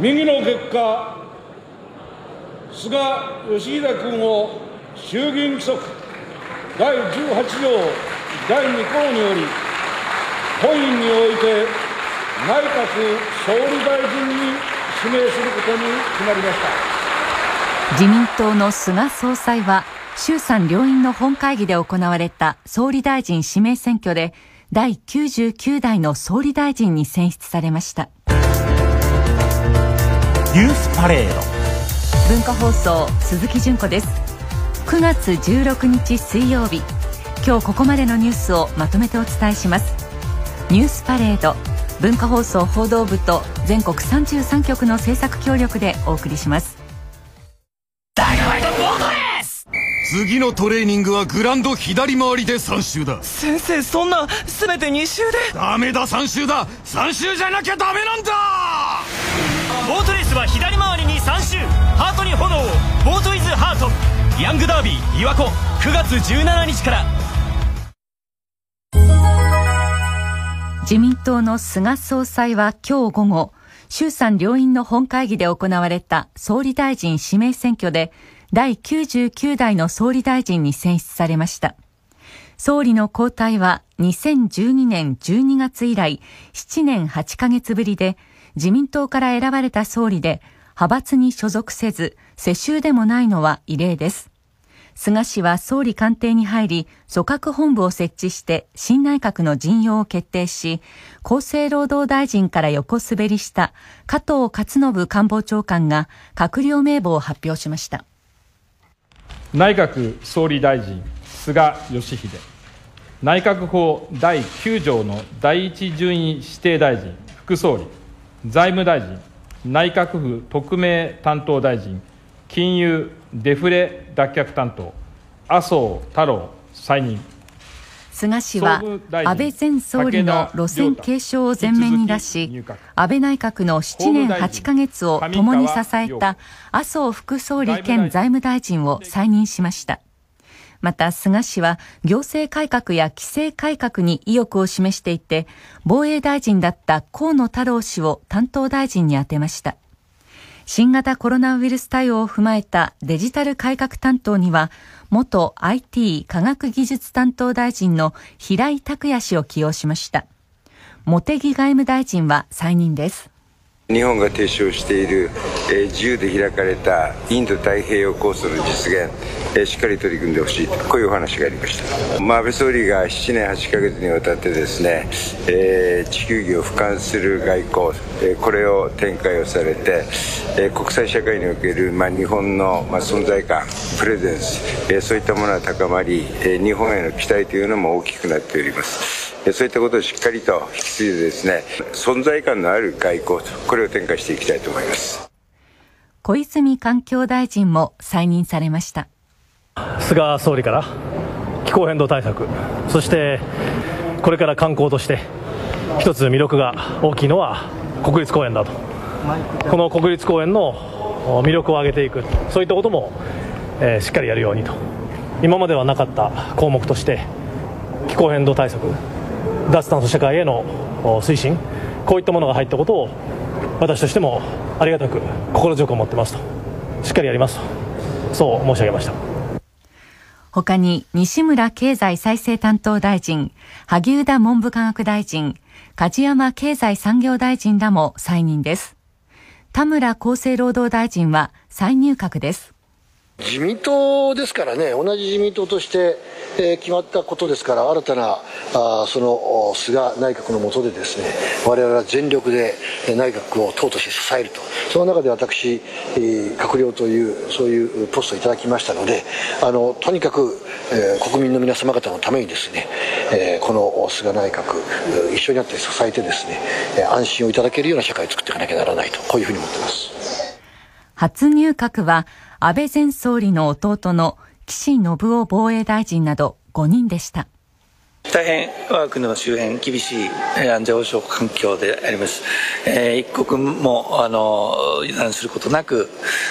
右の結果、菅義偉君を衆議院規則第18条第2項により、本院において内閣総理大臣に指名することに決まりました。自民党の菅総裁は衆参両院の本会議で行われた総理大臣指名選挙で第99代の総理大臣に選出されました。ュースパレード。文化放送鈴木純子です。9月16日水曜日。今日ここまでのニュースをまとめてお伝えします。ニュースパレード。文化放送報道部と全国33局の制作協力でお送りします。次。のトレーニングはグランド左回りで3周だ。先生そんな全て2周で。ダメだ3周だ。3周じゃなきゃダメなんだボートレースは左回りに3周。ハートに炎をボートイズハート。ヤングダービー琵琶湖9月17日から。自民党の菅総裁は今日午後衆参両院の本会議で行われた総理大臣指名選挙で第99代の総理大臣に選出されました。総理の交代は2012年12月以来7年8ヶ月ぶりで自民党から選ばれた総理で派閥に所属せず世襲でもないのは異例です。菅氏は総理官邸に入り組閣本部を設置して新内閣の陣容を決定し厚生労働大臣から横滑りした加藤勝信官房長官が閣僚名簿を発表しました。内閣総理大臣菅義偉。内閣法第9条の第一順位指定大臣副総理。財務大臣内閣府特命担当大臣金融デフレ脱却担当麻生太郎再任。菅氏は安倍前総理の路線継承を前面に出し安倍内閣の7年8ヶ月を共に支えた麻生副総理兼財務大臣を再任しましたまた菅氏は行政改革や規制改革に意欲を示していて防衛大臣だった河野太郎氏を担当大臣に充てました新型コロナウイルス対応を踏まえたデジタル改革担当には、元 IT 科学技術担当大臣の平井拓也氏を起用しました。茂木外務大臣は再任です。日本が提唱している、え、自由で開かれたインド太平洋構想の実現、え、しっかり取り組んでほしいとこういうお話がありました、まあ、安倍総理が7年8ヶ月にわたってですね、えー、地球儀を俯瞰する外交、えこれを展開をされて、え国際社会における、まあ、日本の、まあ、存在感プレゼンス、えそういったものが高まり、え日本への期待というのも大きくなっております。そういったことをしっかりと引き継いでですね存在感のある外交とこれを展開していきたいと思います。小泉環境大臣も再任されました。菅総理から気候変動対策そしてこれから観光として一つ魅力が大きいのは国立公園だと。この国立公園の魅力を上げていくそういったことも、えー、しっかりやるようにと。今まではなかった項目として気候変動対策脱炭素社会への推進こういったものが入ったことを私としてもありがたく心強く思ってますと。しっかりやりますと。そう申し上げました。他に西村経済再生担当大臣萩生田文部科学大臣梶山経済産業大臣らも再任です。田村厚生労働大臣は再入閣です。自民党ですからね、同じ自民党として、えー、決まったことですから、新たなあその菅内閣の下でですね、我々は全力で内閣を党として支えると、その中で私、えー、閣僚という、そういうポストをいただきましたので、あのとにかく、えー、国民の皆様方のためにですね、えー、この菅内閣、一緒になって支えてですね、安心をいただけるような社会を作っていかなきゃならないと、こういうふうに思っています。初入閣は、安倍前総理の弟の岸信夫防衛大臣など5人でした。大変我が国の周辺厳しい安全保障環境であります、えー、一刻もあの油断することなく、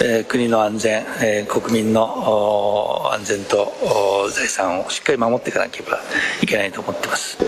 えー、国の安全、えー、国民の安全と財産をしっかり守っていかなければいけないと思ってます。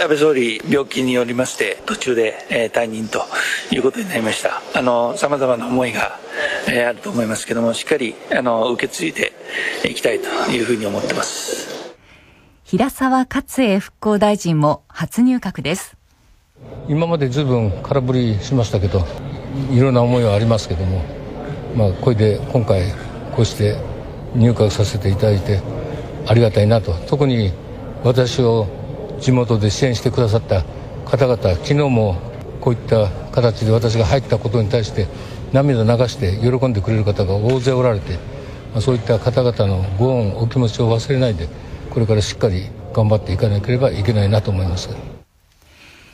安倍総理、病気によりまして、途中で、え退任ということになりました。あの、様々な思いが、えあると思いますけども、しっかり、あの、受け継いでいきたいというふうに思ってます。平沢勝栄復興大臣も初入閣です。今までずいぶん空振りしましたけど、いろんな思いはありますけども、まあ、これで今回、こうして入閣させていただいて、ありがたいなと。特に私を地元で支援してくださった方々昨日もこういった形で私が入ったことに対して涙流して喜んでくれる方が大勢おられて、まあ、そういった方々のご恩お気持ちを忘れないでこれからしっかり頑張っていかなければいけないなと思います。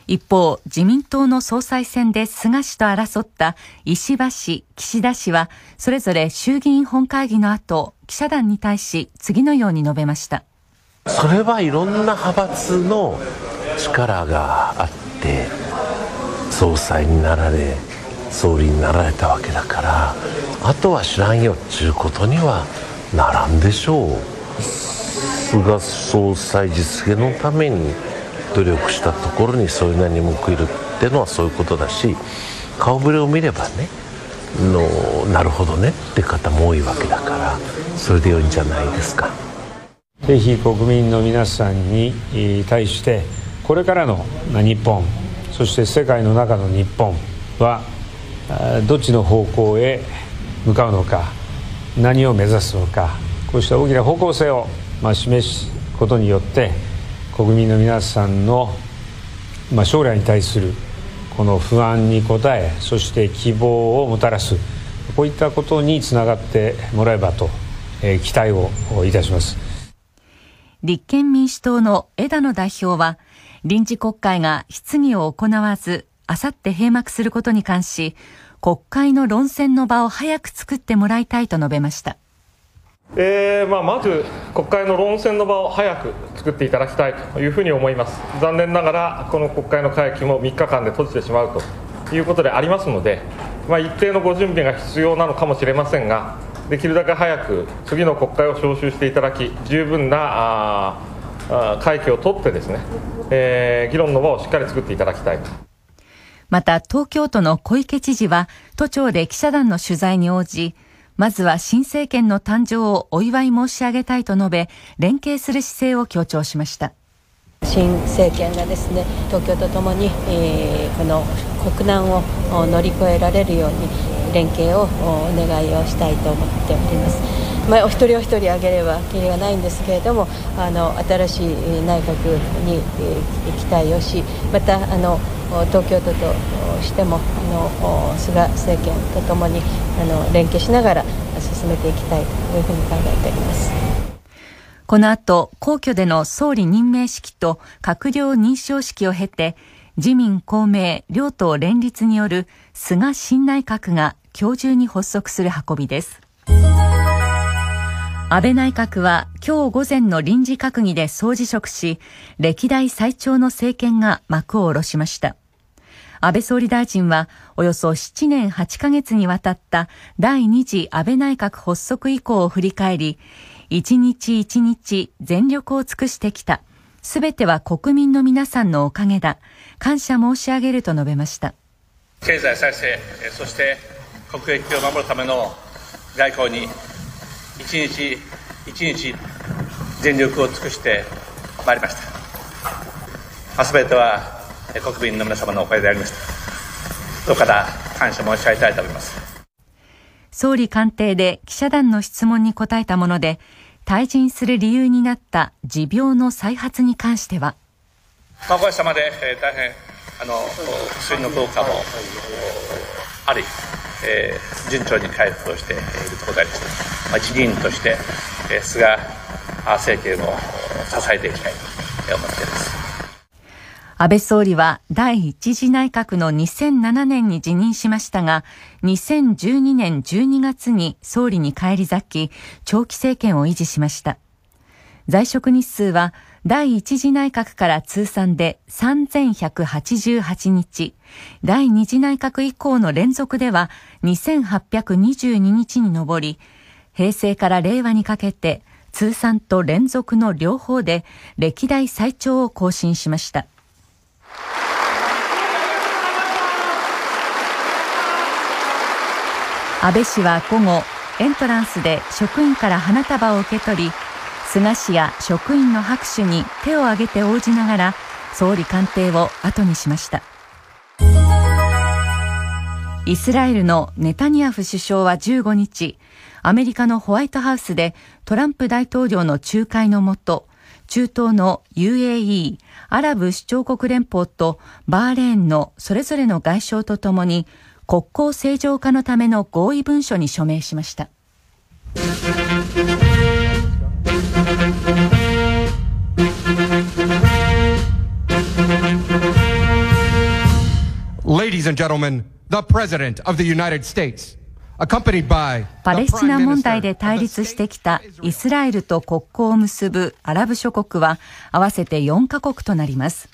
一方自民党の総裁選で菅氏と争った石破氏岸田氏はそれぞれ衆議院本会議の後記者団に対し次のように述べました。それはいろんな派閥の力があって総裁になられ総理になられたわけだからあとは知らんよっちゅうことにはならんでしょう菅総裁実現のために努力したところにそれなりに報いるっていうのはそういうことだし顔ぶれを見ればねのなるほどねって方も多いわけだからそれで良いんじゃないですか。ぜひ国民の皆さんに対してこれからの日本そして世界の中の日本はどっちの方向へ向かうのか何を目指すのかこうした大きな方向性をまあ示すことによって国民の皆さんのまあ将来に対するこの不安に応えそして希望をもたらすこういったことにつながってもらえばと期待をいたします。立憲民主党の枝野代表は、臨時国会が質疑を行わず、あさって閉幕することに関し、国会の論戦の場を早く作ってもらいたいと述べました。えーまあ、まず国会の論戦の場を早く作っていただきたいというふうに思います、残念ながらこの国会の会期も3日間で閉じてしまうということでありますので、まあ、一定のご準備が必要なのかもしれませんが、できるだけ早く次の国会を召集していただき十分なあ会期を取ってですね、えー、議論の場をしっかり作っていただきたいまた東京都の小池知事は都庁で記者団の取材に応じまずは新政権の誕生をお祝い申し上げたいと述べ連携する姿勢を強調しました新政権がですね東京とともに、えー、この国難を乗り越えられるように連携をお願いをしたいと思っております。まあ、お一人お一人挙げればきりがないんですけれどもあの新しい内閣に期待をしまたあの東京都としてもあの菅政権とともにあの連携しながら進めていきたいというふうに考えております。この後、皇居での総理任命式と閣僚認証式を経て、自民公明両党連立による菅新内閣が今日中に発足する運びです安倍内閣は今日午前の臨時閣議で総辞職し歴代最長の政権が幕を下ろしました。安倍総理大臣はおよそ7年8ヶ月にわたった第2次安倍内閣発足以降を振り返り一日一日全力を尽くしてきた。すべては国民の皆さんのおかげだ。感謝申し上げると述べました。経済再生そして国益を守るための外交に一日一日全力を尽くしてまいりました。すべては国民の皆様のおかげでありました。どうか感謝申し上げたいと思います。総理官邸で記者団の質問に答えたもので退陣する理由になった持病の再発に関しては。まあ、おかげさまで、えー、大変あの薬の効果もあり、えー、順調に回復をしているところでありまして、まあ、一議員として、菅政権を支えていきたいと思っています。安倍総理は第一次内閣の2007年に辞任しましたが、2012年12月に総理に返り咲き、長期政権を維持しました。在職日数は第一次内閣から通算で3188日、第二次内閣以降の連続では2822日に上り、平成から令和にかけて通算と連続の両方で歴代最長を更新しました。安倍氏は午後エントランスで職員から花束を受け取り菅氏や職員の拍手に手を挙げて応じながら総理官邸を後にしました。イスラエルのネタニヤフ首相は15日アメリカのホワイトハウスでトランプ大統領の仲介のもと中東の UAE アラブ首長国連邦とバーレーンのそれぞれの外相とともに国交正常化のための合意文書に署名しました Ladies and gentlemen, the President of the United States. パレスチナ問題で対立してきたイスラエルと国交を結ぶアラブ諸国は合わせて4カ国となります。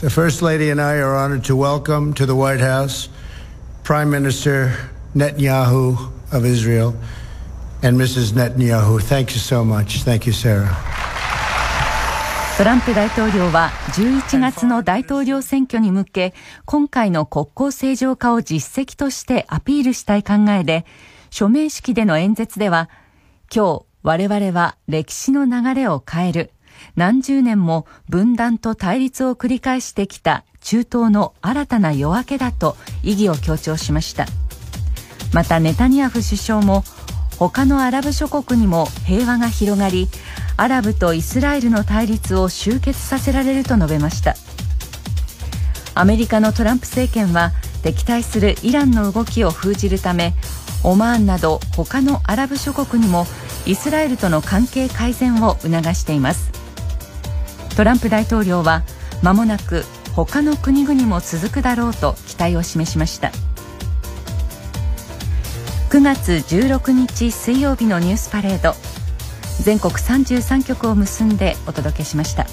The First Lady and I are honored to welcome to the White House Prime Minister Netanyahu of Israel and Mrs. Netanyahu. Thank you so much. Thank you, Sarah. トランプ大統領は11月の大統領選挙に向け今回の国交正常化を実績としてアピールしたい考えで署名式での演説では今日我々は歴史の流れを変える。何十年も分断と対立を繰り返してきた中東の新たな夜明けだと意義を強調しました。またネタニヤフ首相も他のアラブ諸国にも平和が広がりアラブとイスラエルの対立を終結させられると述べました。アメリカのトランプ政権は敵対するイランの動きを封じるためオマーンなど他のアラブ諸国にもイスラエルとの関係改善を促しています。トランプ大統領は間もなく他の国々も続くだろうと期待を示しました。9月16日水曜日のニュースパレード。全国33局を結んでお届けしました。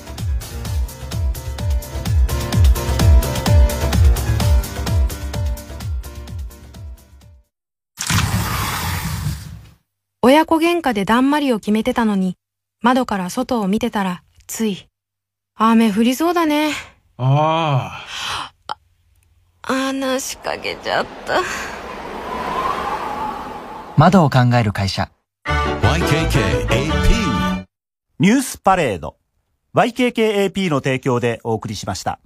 親子喧嘩でだんまりを決めてたのに窓から外を見てたらつい雨降りそうだね。ああ穴仕掛けちゃった。窓を考える会社 YKKAP ニュースパレード。YKKAP の提供でお送りしました。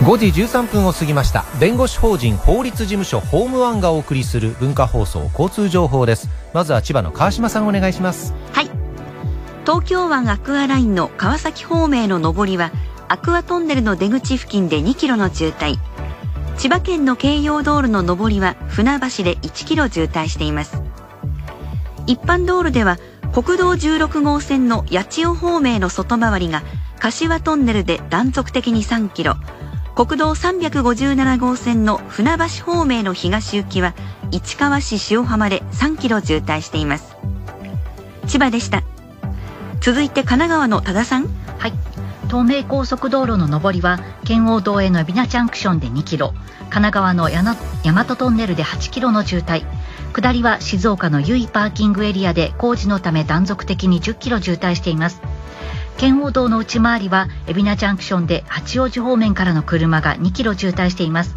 5時13分を過ぎました。弁護士法人法律事務所ホームワンがお送りする文化放送交通情報です。まずは千葉の川島さんお願いします。はい。東京湾アクアラインの川崎方面の上りはアクアトンネルの出口付近で2キロの渋滞。千葉県の京葉道路の上りは船橋で1キロ渋滞しています。一般道路では国道16号線の八千代方面の外回りが柏トンネルで断続的に3キロ。国道357号線の船橋方面の東行きは市川市塩浜で3キロ渋滞しています。千葉でした。続いて神奈川の多田さん。はい。東名高速道路の上りは圏央道への海老名ジャンクションで2キロ。神奈川の大和トンネルで8キロの渋滞。下りは静岡の由比パーキングエリアで工事のため断続的に10キロ渋滞しています。圏央道の内回りは海老名ジャンクションで八王子方面からの車が2キロ渋滞しています。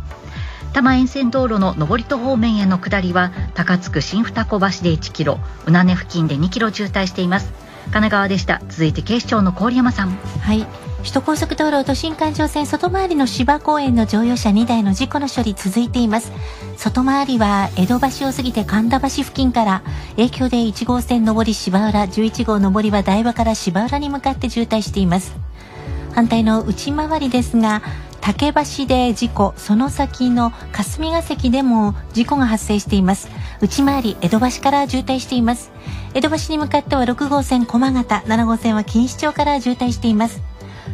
多摩沿線道路の上戸方面への下りは高津区新二子橋で1キロ宇名根付近で2キロ渋滞しています。神奈川でした。続いて警視庁の郡山さん。はい。首都高速道路都心環状線外回りの芝公園の乗用車2台の事故の処理続いています外回りは江戸橋を過ぎて神田橋付近から影響で1号線上り芝浦11号上りは台場から芝浦に向かって渋滞しています反対の内回りですが竹橋で事故その先の霞ヶ関でも事故が発生しています内回り江戸橋から渋滞しています江戸橋に向かっては6号線駒形7号線は錦糸町から渋滞しています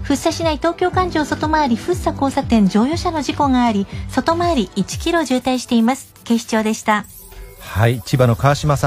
福生市内東京環状外回り福生交差点乗用車の事故があり外回り1キロ渋滞しています。警視庁でした。はい千葉の川島さん。